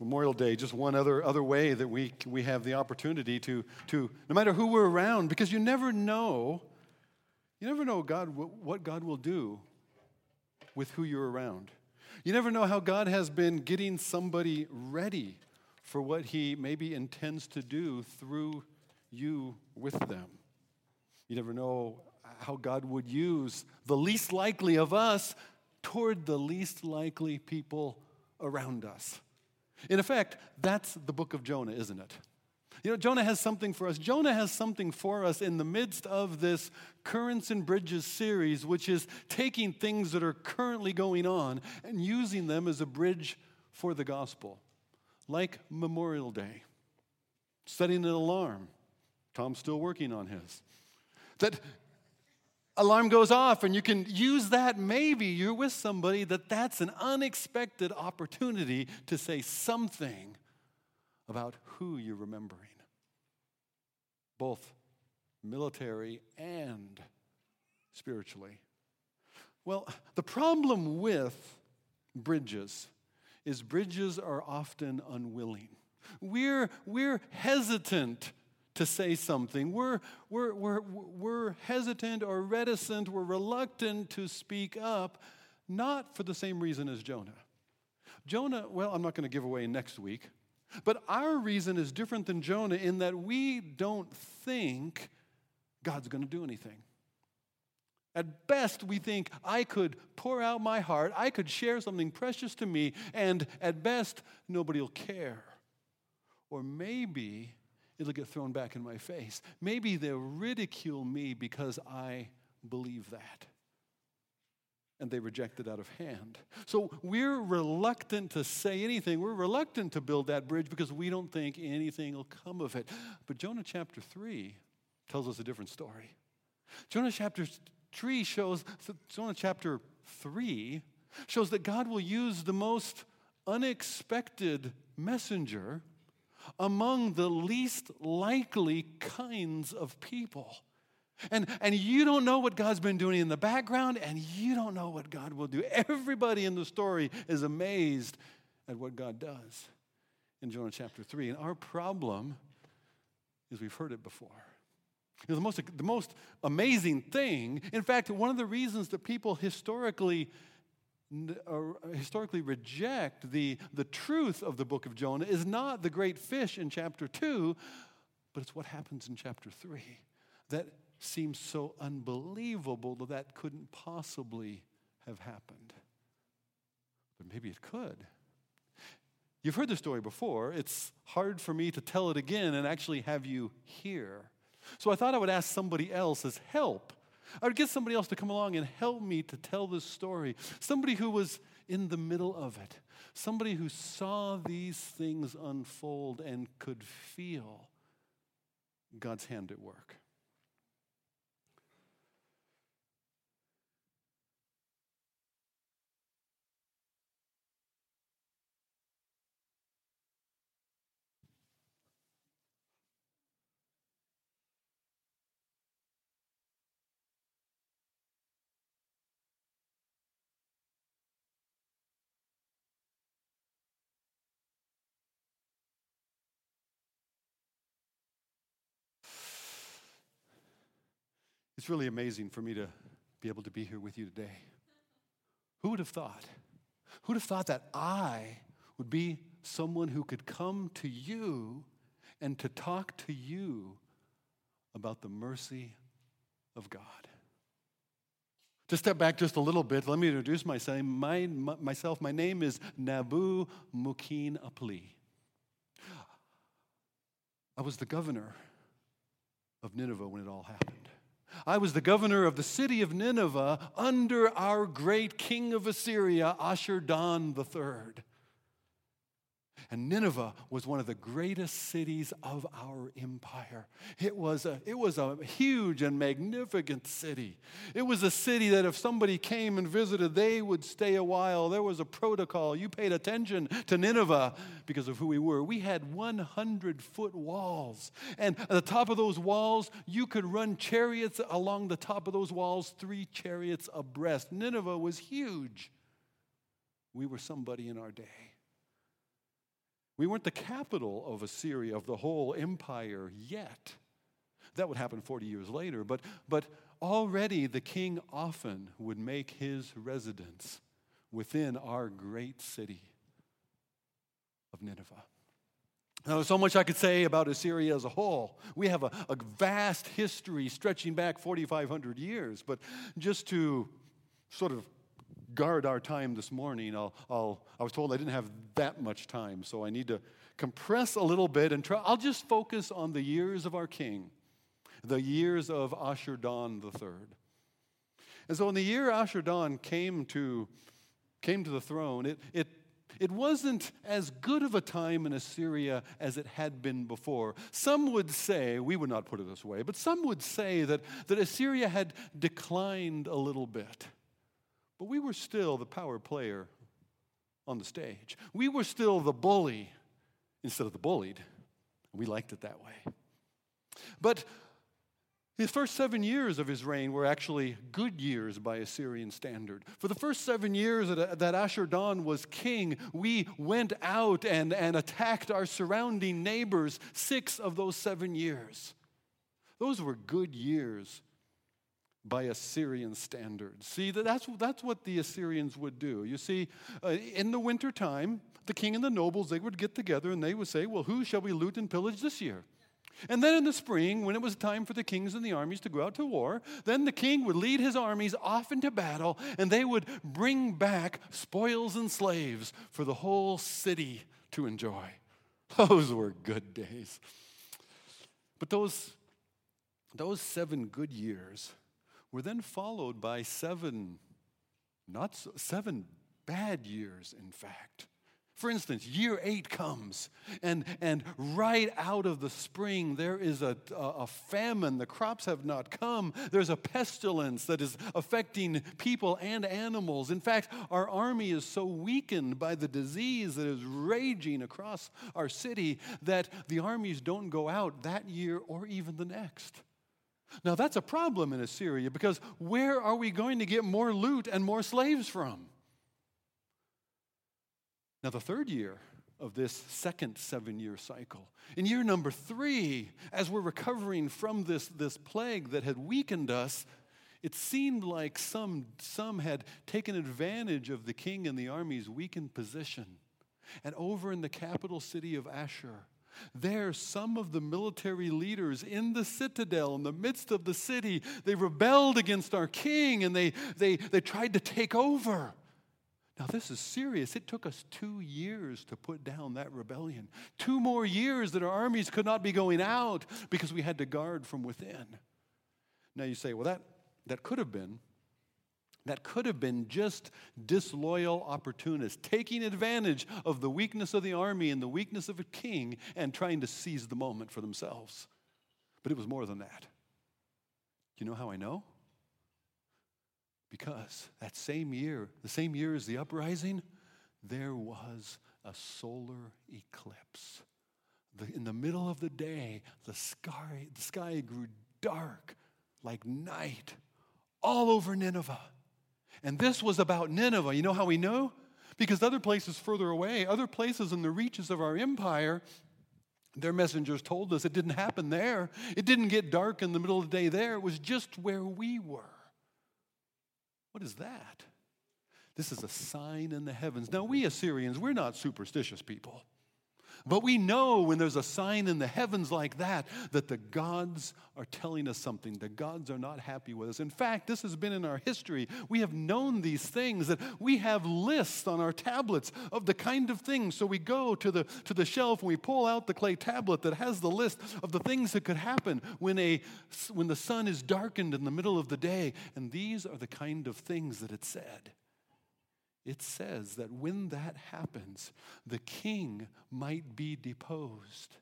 Memorial Day, just one other, other way that we, we have the opportunity to, to, no matter who we're around, because you never know, you never know God, what God will do with who you're around. You never know how God has been getting somebody ready for what He maybe intends to do through you with them. You never know how God would use the least likely of us toward the least likely people around us. In effect, that's the book of Jonah, isn't it? You know, Jonah has something for us. Jonah has something for us in the midst of this Currents and Bridges series, which is taking things that are currently going on and using them as a bridge for the gospel, like Memorial Day, setting an alarm. Tom's still working on his. That alarm goes off and you can use that maybe you're with somebody that that's an unexpected opportunity to say something about who you're remembering both military and spiritually. Well the problem with bridges is bridges are often unwilling. We're, we're hesitant to say something. We're, we're, we're, we're hesitant or reticent, we're reluctant to speak up, not for the same reason as Jonah. Jonah, well, I'm not going to give away next week, but our reason is different than Jonah in that we don't think God's going to do anything. At best, we think I could pour out my heart, I could share something precious to me, and at best, nobody will care. Or maybe it'll get thrown back in my face. Maybe they'll ridicule me because I believe that. And they reject it out of hand. So we're reluctant to say anything. We're reluctant to build that bridge because we don't think anything will come of it. But Jonah chapter 3 tells us a different story. Jonah chapter 3 shows, Jonah chapter 3 shows that God will use the most unexpected messenger among the least likely kinds of people. And, and you don't know what God's been doing in the background, and you don't know what God will do. Everybody in the story is amazed at what God does in Jonah chapter 3. And our problem is we've heard it before. You know, the, most, the most amazing thing, in fact, one of the reasons that people historically Uh, historically reject the, the truth of the book of Jonah is not the great fish in chapter 2, but it's what happens in chapter 3 that seems so unbelievable that that couldn't possibly have happened. But maybe it could. You've heard the story before. It's hard for me to tell it again and actually have you hear. So I thought I would ask somebody else as help I would get somebody else to come along and help me to tell this story. Somebody who was in the middle of it. Somebody who saw these things unfold and could feel God's hand at work. Really amazing for me to be able to be here with you today. Who would have thought? Who would have thought that I would be someone who could come to you and to talk to you about the mercy of God? To step back just a little bit, let me introduce myself. My, myself. My name is Nabu Mukin Apli. I was the governor of Nineveh when it all happened. I was the governor of the city of Nineveh under our great king of Assyria, Ashur-dan III. And Nineveh was one of the greatest cities of our empire. It was, a, it was a huge and magnificent city. It was a city that if somebody came and visited, they would stay a while. There was a protocol. You paid attention to Nineveh because of who we were. We had 100 foot walls. And at the top of those walls, you could run chariots along the top of those walls, three chariots abreast. Nineveh was huge. We were somebody in our day. We weren't the capital of Assyria, of the whole empire yet. That would happen 40 years later. But, but already the king often would make his residence within our great city of Nineveh. Now, there's so much I could say about Assyria as a whole. We have a, a vast history stretching back 4,500 years, but just to sort of guard our time this morning, I'll, I'll, I was told I didn't have that much time, so I need to compress a little bit and try. I'll just focus on the years of our king, the years of Ashur-dan III. And so, in the year Ashur-dan came to, came to the throne, it, it it wasn't as good of a time in Assyria as it had been before. Some would say, we would not put it this way, but some would say that, that Assyria had declined a little bit. But we were still the power player on the stage. We were still the bully instead of the bullied. We liked it that way. But his first seven years of his reign were actually good years by Assyrian standard. For the first seven years that, Ashur-dan was king, we went out and, and attacked our surrounding neighbors six of those seven years. Those were good years by Assyrian standards. See, that's, that's what the Assyrians would do. You see, uh, in the wintertime, the king and the nobles, they would get together and they would say, Well, who shall we loot and pillage this year? And then in the spring, when it was time for the kings and the armies to go out to war, then the king would lead his armies off into battle and they would bring back spoils and slaves for the whole city to enjoy. Those were good days. But those, those seven good years were then followed by seven, not so, seven bad years, in fact. For instance, year eight comes, and, and right out of the spring, there is a, a, famine. The crops have not come. There's a pestilence that is affecting people and animals. In fact, our army is so weakened by the disease that is raging across our city that the armies don't go out that year or even the next. Now, that's a problem in Assyria because where are we going to get more loot and more slaves from? Now, the third year of this second seven year cycle, in year number three, as we're recovering from this, this plague that had weakened us, it seemed like some, some had taken advantage of the king and the army's weakened position. And over in the capital city of Ashur, there, some of the military leaders in the citadel, in the midst of the city, they rebelled against our king and they, they, they tried to take over. Now, this is serious. It took us two years to put down that rebellion. Two more years that our armies could not be going out because we had to guard from within. Now, you say, well, that, that could have been. That could have been just disloyal opportunists taking advantage of the weakness of the army and the weakness of a king and trying to seize the moment for themselves. But it was more than that. You know how I know? Because that same year, the same year as the uprising, there was a solar eclipse. The, in the middle of the day, the sky, the sky grew dark like night all over Nineveh. And this was about Nineveh. You know how we know? Because other places further away, other places in the reaches of our empire, their messengers told us it didn't happen there. It didn't get dark in the middle of the day there. It was just where we were. What is that? This is a sign in the heavens. Now, we Assyrians, we're not superstitious people. But we know when there's a sign in the heavens like that, that the gods are telling us something. The gods are not happy with us. In fact, this has been in our history. We have known these things, that we have lists on our tablets of the kind of things. So we go to the, to the shelf and we pull out the clay tablet that has the list of the things that could happen when, a, when the sun is darkened in the middle of the day. And these are the kind of things that it said it says that when that happens, the king might be deposed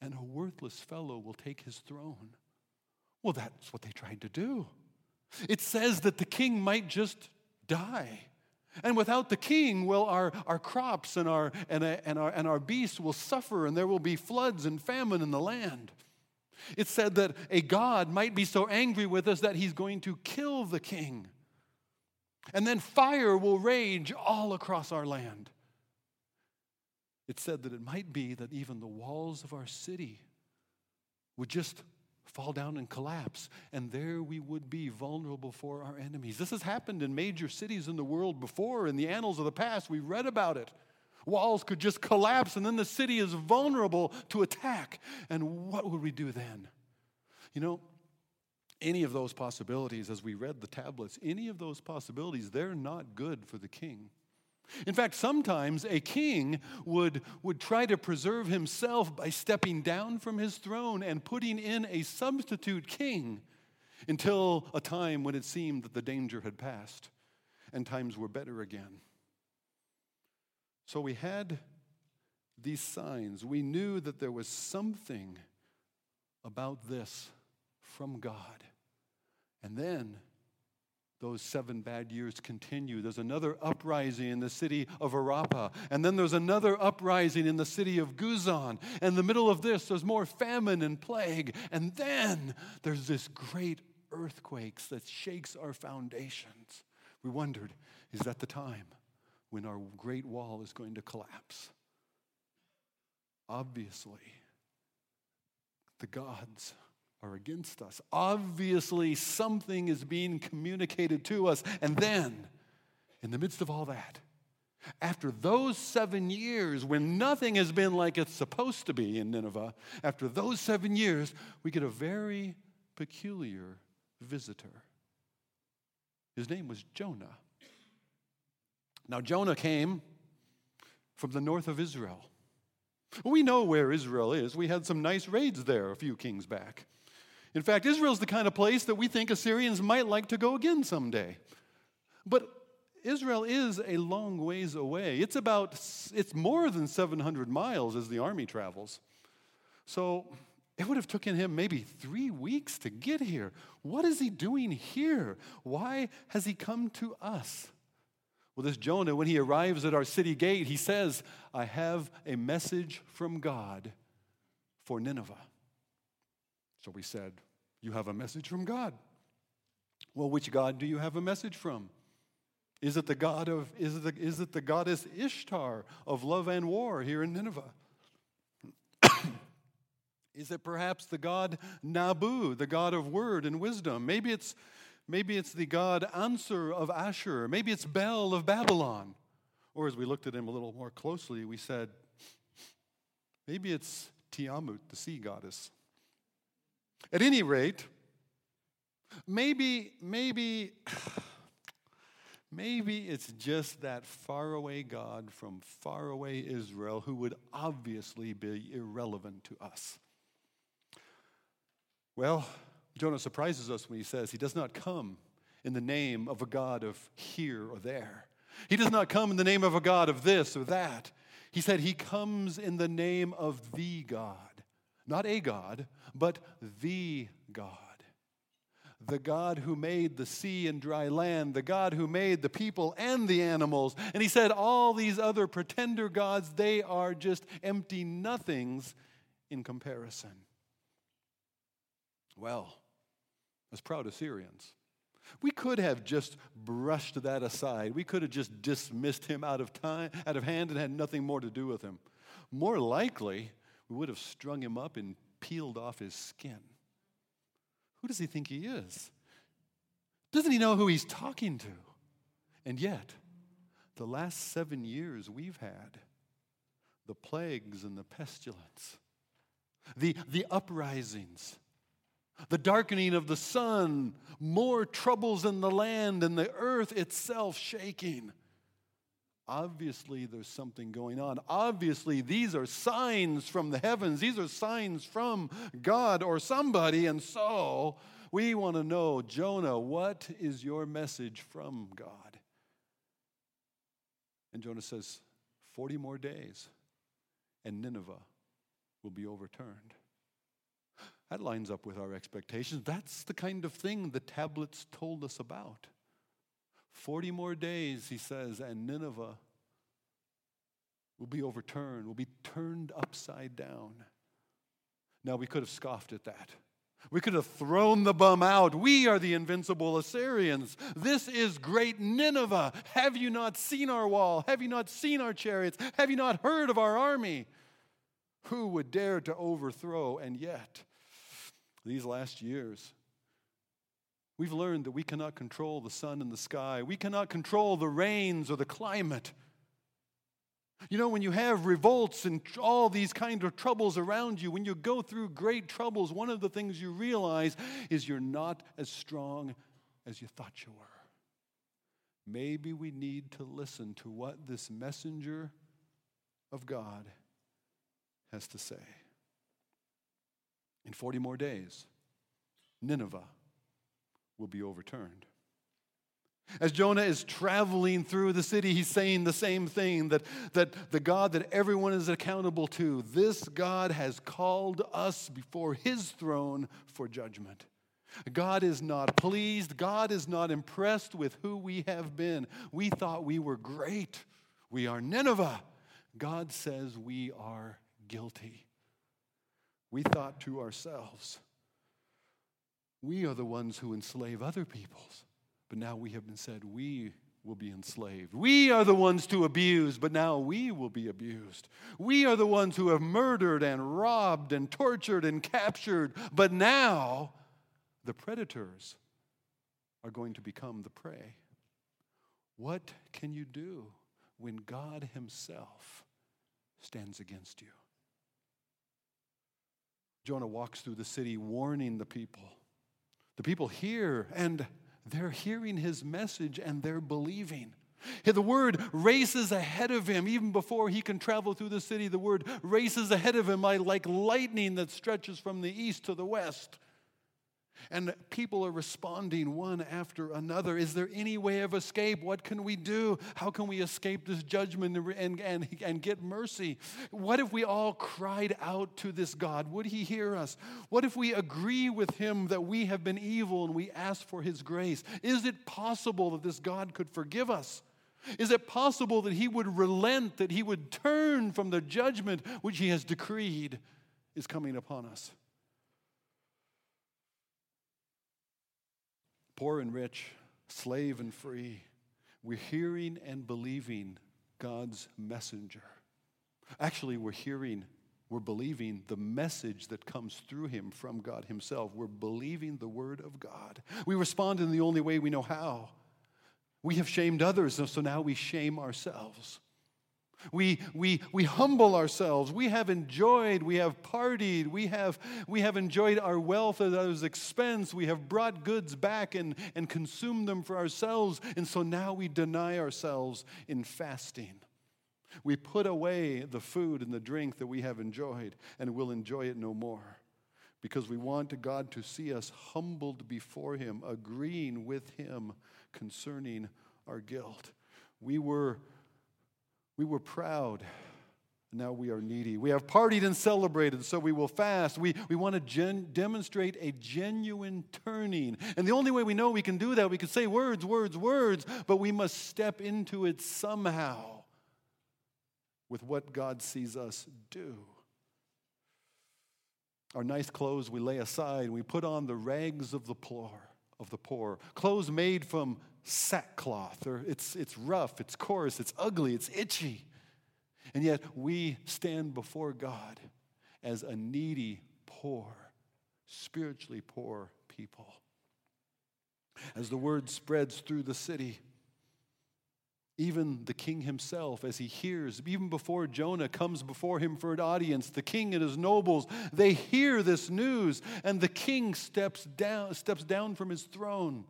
and a worthless fellow will take his throne. Well, that's what they tried to do. It says that the king might just die. And without the king, well, our, our crops and our, and, uh, and, our, and our beasts will suffer, and there will be floods and famine in the land. It said that a God might be so angry with us that he's going to kill the king. And then fire will rage all across our land. it said that it might be that even the walls of our city would just fall down and collapse, and there we would be vulnerable for our enemies. This has happened in major cities in the world before. In the annals of the past, we read about it. Walls could just collapse, and then the city is vulnerable to attack. And what would we do then? You know, any of those possibilities, as we read the tablets, any of those possibilities, they're not good for the king. In fact, sometimes a king would, would try to preserve himself by stepping down from his throne and putting in a substitute king until a time when it seemed that the danger had passed and times were better again. So we had these signs. We knew that there was something about this from God. And then those seven bad years continue. There's another uprising in the city of Arapa, and then there's another uprising in the city of Guzan. And in the middle of this, there's more famine and plague. And then there's this great earthquakes that shakes our foundations. We wondered, is that the time when our great wall is going to collapse? Obviously, the gods are against us. Obviously, something is being communicated to us. And then, in the midst of all that, after those seven years, when nothing has been like it's supposed to be in Nineveh, after those seven years, we get a very peculiar visitor. His name was Jonah. Now, Jonah came from the north of Israel. We know where Israel is. We had some nice raids there a few kings back. In fact, Israel's the kind of place that we think Assyrians might like to go again someday. But Israel is a long ways away. It's about it's more than 700 miles as the army travels. So it would have taken him maybe 3 weeks to get here. What is he doing here? Why has he come to us? Well, this Jonah, when he arrives at our city gate, he says, I have a message from God for Nineveh. So we said, You have a message from God. Well, which God do you have a message from? Is it the God of is it the, is it the goddess Ishtar of love and war here in Nineveh? is it perhaps the god Nabu, the god of word and wisdom? Maybe it's maybe it's the god Ansur of Ashur, Maybe it's Bel of Babylon. Or as we looked at him a little more closely, we said, maybe it's Tiamat, the sea goddess. At any rate, maybe, maybe, maybe it's just that faraway God from faraway Israel who would obviously be irrelevant to us. Well, Jonah surprises us when he says he does not come in the name of a God of here or there. He does not come in the name of a God of this or that. He said he comes in the name of the God. Not a God, but the God. The God who made the sea and dry land, the God who made the people and the animals. And he said, All these other pretender gods, they are just empty nothings in comparison. Well, as proud Assyrians, we could have just brushed that aside. We could have just dismissed him out of time, out of hand, and had nothing more to do with him. More likely, we would have strung him up and peeled off his skin. Who does he think he is? Doesn't he know who he's talking to? And yet, the last seven years we've had, the plagues and the pestilence, the, the uprisings, the darkening of the sun, more troubles in the land, and the earth itself shaking. Obviously, there's something going on. Obviously, these are signs from the heavens. These are signs from God or somebody. And so, we want to know, Jonah, what is your message from God? And Jonah says, 40 more days, and Nineveh will be overturned. That lines up with our expectations. That's the kind of thing the tablets told us about. 40 more days, he says, and Nineveh will be overturned, will be turned upside down. Now, we could have scoffed at that. We could have thrown the bum out. We are the invincible Assyrians. This is great Nineveh. Have you not seen our wall? Have you not seen our chariots? Have you not heard of our army? Who would dare to overthrow? And yet, these last years, we've learned that we cannot control the sun and the sky. We cannot control the rains or the climate. You know, when you have revolts and all these kind of troubles around you, when you go through great troubles, one of the things you realize is you're not as strong as you thought you were. Maybe we need to listen to what this messenger of God has to say. In 40 more days, Nineveh will be overturned. As Jonah is traveling through the city, he's saying the same thing that, that the God that everyone is accountable to, this God has called us before his throne for judgment. God is not pleased. God is not impressed with who we have been. We thought we were great. We are Nineveh. God says we are guilty. We thought to ourselves, we are the ones who enslave other peoples. But now we have been said we will be enslaved. We are the ones to abuse, but now we will be abused. We are the ones who have murdered and robbed and tortured and captured, but now the predators are going to become the prey. What can you do when God Himself stands against you? Jonah walks through the city warning the people. The people hear and they're hearing his message and they're believing. The word races ahead of him. Even before he can travel through the city, the word races ahead of him like lightning that stretches from the east to the west. And people are responding one after another. Is there any way of escape? What can we do? How can we escape this judgment and, and, and get mercy? What if we all cried out to this God? Would he hear us? What if we agree with him that we have been evil and we ask for his grace? Is it possible that this God could forgive us? Is it possible that he would relent, that he would turn from the judgment which he has decreed is coming upon us? Poor and rich, slave and free. We're hearing and believing God's messenger. Actually, we're hearing, we're believing the message that comes through him from God himself. We're believing the word of God. We respond in the only way we know how. We have shamed others, so now we shame ourselves. We, we, we humble ourselves. We have enjoyed, we have partied, we have, we have enjoyed our wealth at others' expense. We have brought goods back and, and consumed them for ourselves. And so now we deny ourselves in fasting. We put away the food and the drink that we have enjoyed and will enjoy it no more because we want God to see us humbled before Him, agreeing with Him concerning our guilt. We were we were proud. Now we are needy. We have partied and celebrated, so we will fast. We, we want to gen- demonstrate a genuine turning. And the only way we know we can do that, we can say words, words, words, but we must step into it somehow with what God sees us do. Our nice clothes we lay aside, we put on the rags of the poor, of the poor. Clothes made from sackcloth, or it's, it's rough, it's coarse, it's ugly, it's itchy. And yet we stand before God as a needy, poor, spiritually poor people. As the word spreads through the city, even the king himself, as he hears, even before Jonah comes before him for an audience, the king and his nobles, they hear this news, and the king steps down, steps down from his throne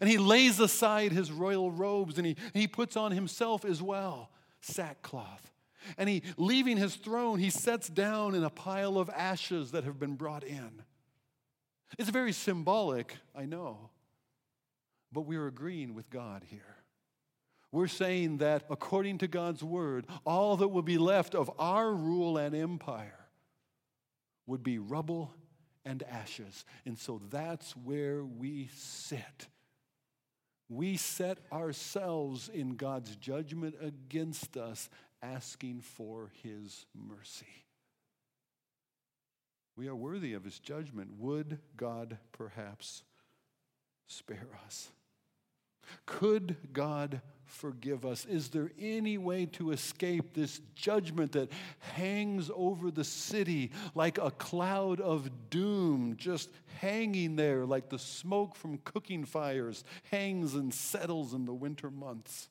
and he lays aside his royal robes and he, he puts on himself as well sackcloth. And he, leaving his throne, he sets down in a pile of ashes that have been brought in. It's very symbolic, I know, but we're agreeing with God here. We're saying that according to God's word, all that will be left of our rule and empire would be rubble and ashes. And so that's where we sit we set ourselves in God's judgment against us, asking for His mercy. We are worthy of his judgment. Would God perhaps spare us? Could God forgive us? Is there any way to escape this judgment that hangs over the city like a cloud of doom, just hanging there like the smoke from cooking fires hangs and settles in the winter months?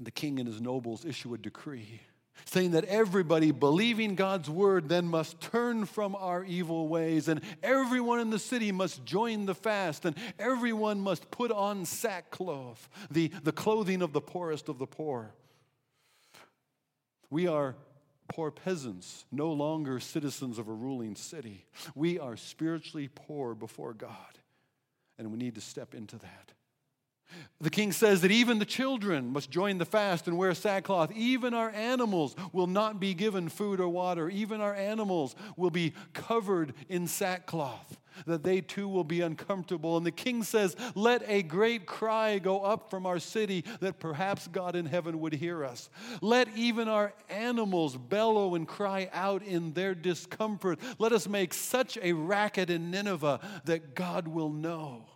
The king and his nobles issue a decree saying that everybody believing God's word then must turn from our evil ways, and everyone in the city must join the fast, and everyone must put on sackcloth, the, the clothing of the poorest of the poor. We are poor peasants, no longer citizens of a ruling city. We are spiritually poor before God, and we need to step into that. The king says that even the children must join the fast and wear sackcloth. Even our animals will not be given food or water. Even our animals will be covered in sackcloth, that they too will be uncomfortable. And the king says, Let a great cry go up from our city that perhaps God in heaven would hear us. Let even our animals bellow and cry out in their discomfort. Let us make such a racket in Nineveh that God will know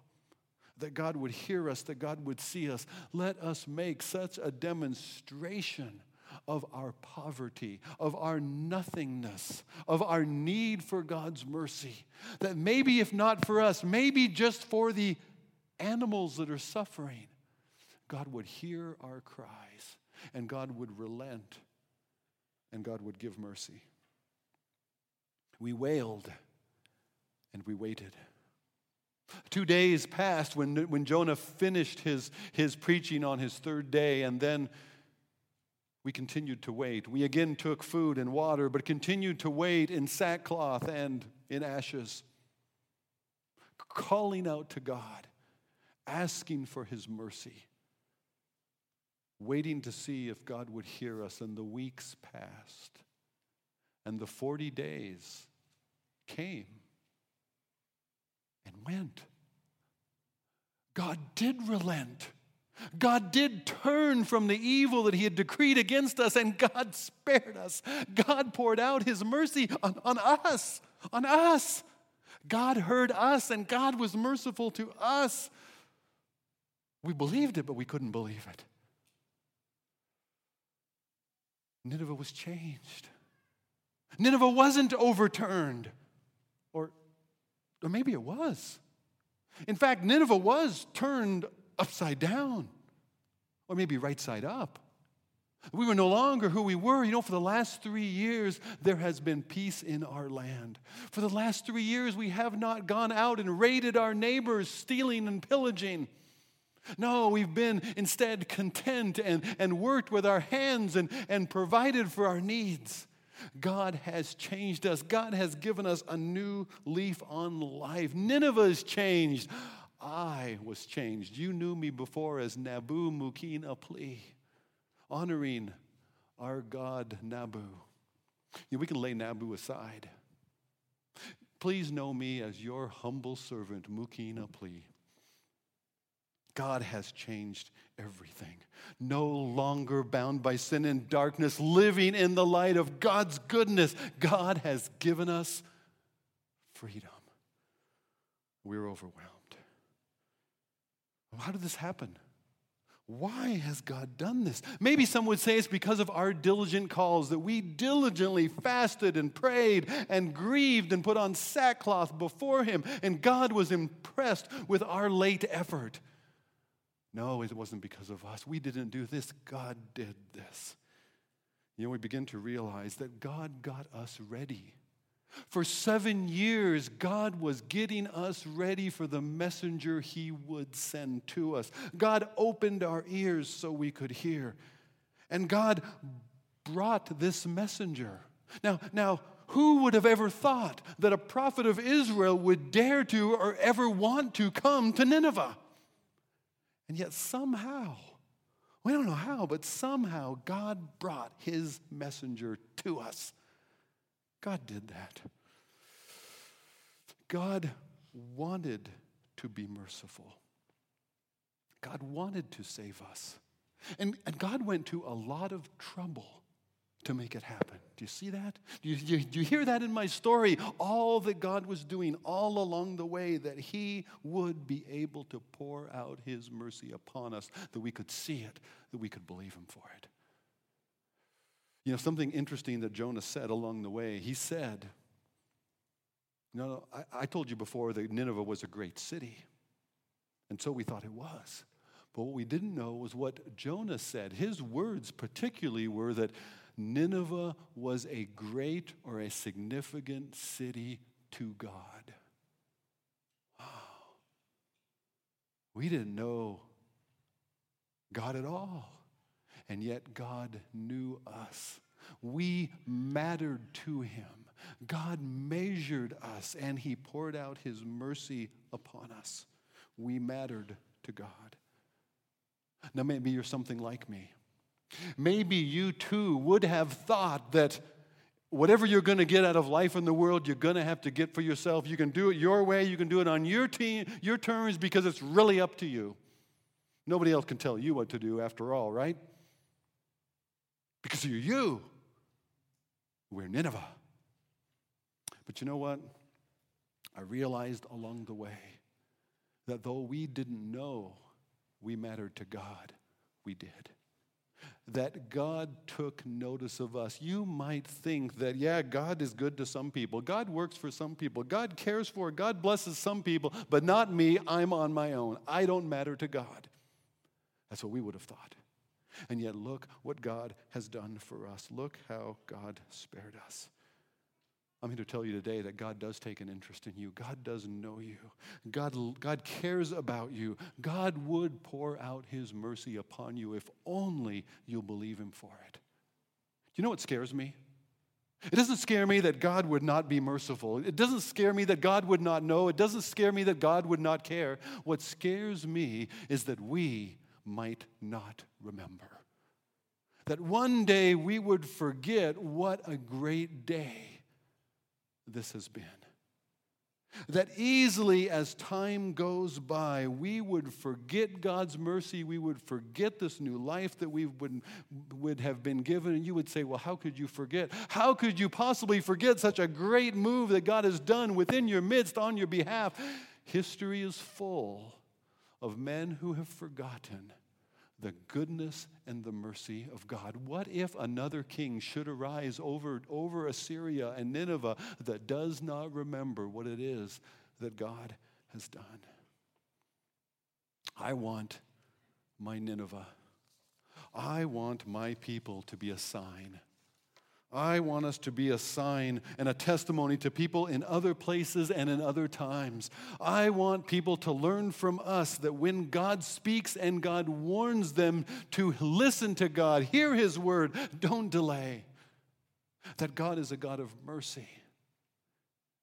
that God would hear us, that God would see us. Let us make such a demonstration of our poverty, of our nothingness, of our need for God's mercy. That maybe, if not for us, maybe just for the animals that are suffering, God would hear our cries and God would relent and God would give mercy. We wailed and we waited. Two days passed when, when Jonah finished his, his preaching on his third day, and then we continued to wait. We again took food and water, but continued to wait in sackcloth and in ashes, calling out to God, asking for his mercy, waiting to see if God would hear us. And the weeks passed, and the 40 days came and went. God did relent. God did turn from the evil that He had decreed against us, and God spared us. God poured out His mercy on, on us, on us. God heard us, and God was merciful to us. We believed it, but we couldn't believe it. Nineveh was changed. Nineveh wasn't overturned. Or maybe it was. In fact, Nineveh was turned upside down, or maybe right side up. We were no longer who we were. You know, for the last three years, there has been peace in our land. For the last three years, we have not gone out and raided our neighbors, stealing and pillaging. No, we've been instead content and, and worked with our hands and, and provided for our needs. God has changed us. God has given us a new leaf on life. Nineveh is changed. I was changed. You knew me before as Nabu Mukin Apli, honoring our God Nabu. We can lay Nabu aside. Please know me as your humble servant, Mukin Apli. God has changed everything. No longer bound by sin and darkness, living in the light of God's goodness. God has given us freedom. We're overwhelmed. How did this happen? Why has God done this? Maybe some would say it's because of our diligent calls that we diligently fasted and prayed and grieved and put on sackcloth before Him, and God was impressed with our late effort. No, it wasn't because of us. We didn't do this. God did this. You know, we begin to realize that God got us ready. For seven years, God was getting us ready for the messenger He would send to us. God opened our ears so we could hear. And God brought this messenger. Now, now, who would have ever thought that a prophet of Israel would dare to or ever want to come to Nineveh? And yet, somehow, we don't know how, but somehow God brought his messenger to us. God did that. God wanted to be merciful. God wanted to save us. And, and God went to a lot of trouble to make it happen. Do you see that? Do you, do, you, hear that in my story? All that God was doing all along the way, that He would be able to pour out His mercy upon us, that we could see it, that we could believe Him for it. You know, something interesting that Jonah said along the way, he said, know, I, I told you before that Nineveh was a great city. And so we thought it was. But what we didn't know was what Jonah said. His words, particularly, were that Nineveh was a great or a significant city to God. Wow. We didn't know God at all. And yet God knew us. We mattered to him. God measured us and he poured out his mercy upon us. We mattered to God. Now, maybe you're something like me. Maybe you too would have thought that whatever you're going to get out of life in the world, you're going to have to get for yourself. You can do it your way, you can do it on your, team, your terms because it's really up to you. Nobody else can tell you what to do after all, right? Because you're you. We're Nineveh. But you know what? I realized along the way that though we didn't know we mattered to God, we did that God took notice of us. You might think that, yeah, God is good to some people, God works for some people, God cares for, God blesses some people, but not me. I'm on my own. I don't matter to God. That's what we would have thought. And yet, look what God has done for us. Look how God spared us. I'm here to tell you today that God does take an interest in you. God does know you. God, God cares about you. God would pour out his mercy upon you if only you'll believe him for it. Do you know what scares me? It doesn't scare me that God would not be merciful. It doesn't scare me that God would not know. It doesn't scare me that God would not care. What scares me is that we might not remember. That one day we would forget what a great day this has been. That easily, as time goes by, we would forget God's mercy. We would forget this new life that we would, would have been given. And you would say, Well, how could you forget? How could you possibly forget such a great move that God has done within your midst on your behalf? History is full of men who have forgotten the goodness and the mercy of God. What if another king should arise over, over Assyria and Nineveh that does not remember what it is that God has done? I want my Nineveh. I want my people to be a sign I want us to be a sign and a testimony to people in other places and in other times. I want people to learn from us that when God speaks and God warns them to listen to God, hear His word, don't delay. That God is a God of mercy.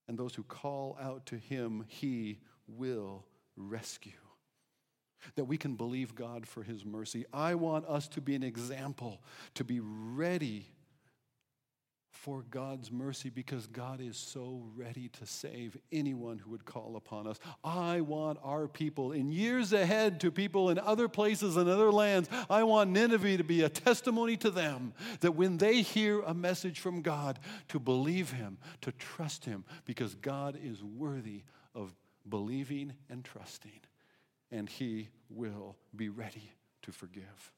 And those who call out to Him, He will rescue. That we can believe God for His mercy. I want us to be an example, to be ready for God's mercy because God is so ready to save anyone who would call upon us. I want our people in years ahead to people in other places and other lands. I want Nineveh to be a testimony to them that when they hear a message from God, to believe Him, to trust Him, because God is worthy of believing and trusting, and He will be ready to forgive.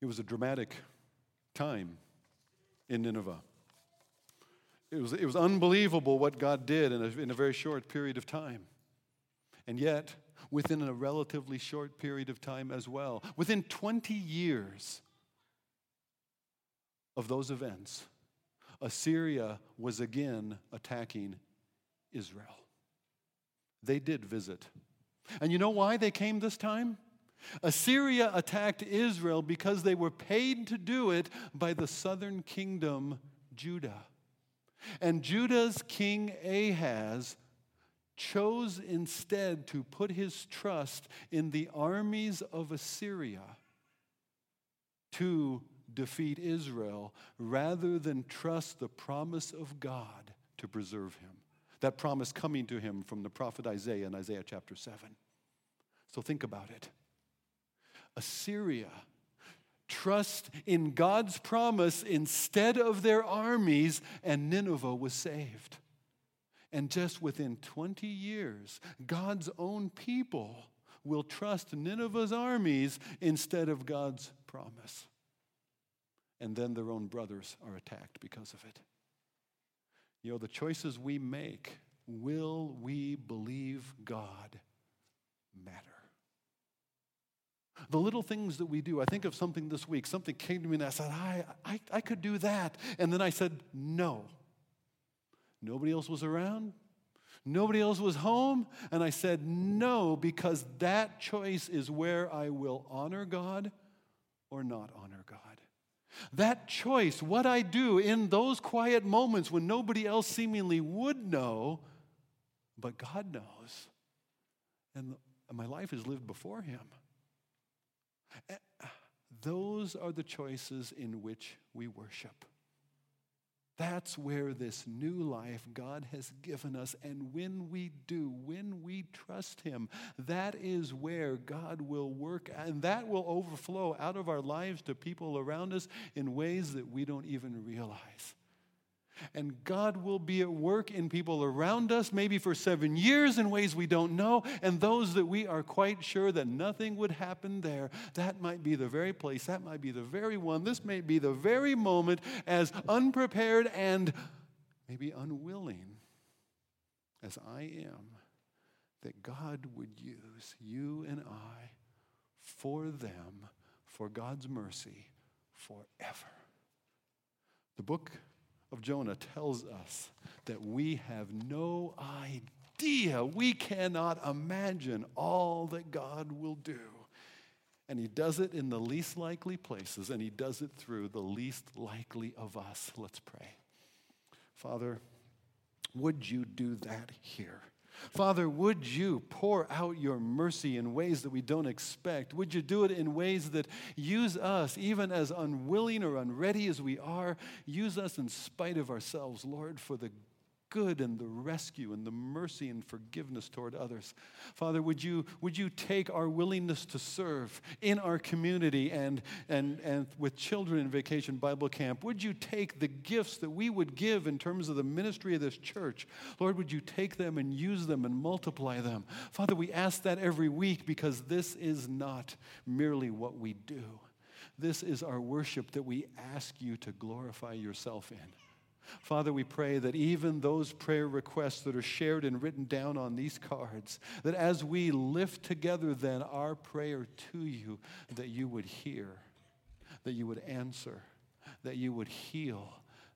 It was a dramatic time in Nineveh. It was, it was unbelievable what God did in a, in a very short period of time. And yet, within a relatively short period of time as well, within 20 years of those events, Assyria was again attacking Israel. They did visit. And you know why they came this time? Assyria attacked Israel because they were paid to do it by the southern kingdom, Judah. And Judah's king Ahaz chose instead to put his trust in the armies of Assyria to defeat Israel rather than trust the promise of God to preserve him. That promise coming to him from the prophet Isaiah in Isaiah chapter 7. So think about it. Assyria trust in God's promise instead of their armies, and Nineveh was saved. And just within 20 years, God's own people will trust Nineveh's armies instead of God's promise. And then their own brothers are attacked because of it. You know, the choices we make, will we believe God, matter. The little things that we do, I think of something this week, something came to me and I said, I, I, I could do that. And then I said, no. Nobody else was around. Nobody else was home. And I said, no, because that choice is where I will honor God or not honor God. That choice, what I do in those quiet moments when nobody else seemingly would know, but God knows. And my life is lived before Him. Eh, those are the choices in which we worship. That's where this new life God has given us. And when we do, when we trust Him, that is where God will work. And that will overflow out of our lives to people around us in ways that we don't even realize. And God will be at work in people around us, maybe for seven years in ways we don't know, and those that we are quite sure that nothing would happen there. That might be the very place, that might be the very one, this may be the very moment, as unprepared and maybe unwilling as I am, that God would use you and I for them, for God's mercy forever. The book of Jonah tells us that we have no idea, we cannot imagine all that God will do. And he does it in the least likely places, and he does it through the least likely of us. Let's pray. Father, would you do that here? Father, would you pour out your mercy in ways that we don't expect? Would you do it in ways that use us, even as unwilling or unready as we are, use us in spite of ourselves, Lord, for the good and the rescue and the mercy and forgiveness toward others. Father, would you, would you take our willingness to serve in our community and, and, and with children in Vacation Bible Camp? Would you take the gifts that we would give in terms of the ministry of this church? Lord, would you take them and use them and multiply them? Father, we ask that every week because this is not merely what we do. This is our worship that we ask you to glorify yourself in. Father, we pray that even those prayer requests that are shared and written down on these cards, that as we lift together then our prayer to you, that you would hear, that you would answer, that you would heal,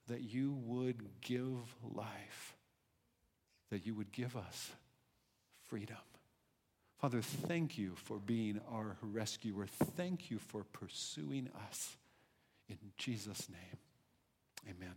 that you would give life, that you would give us freedom. Father, thank you for being our rescuer. Thank you for pursuing us. In Jesus' name, amen.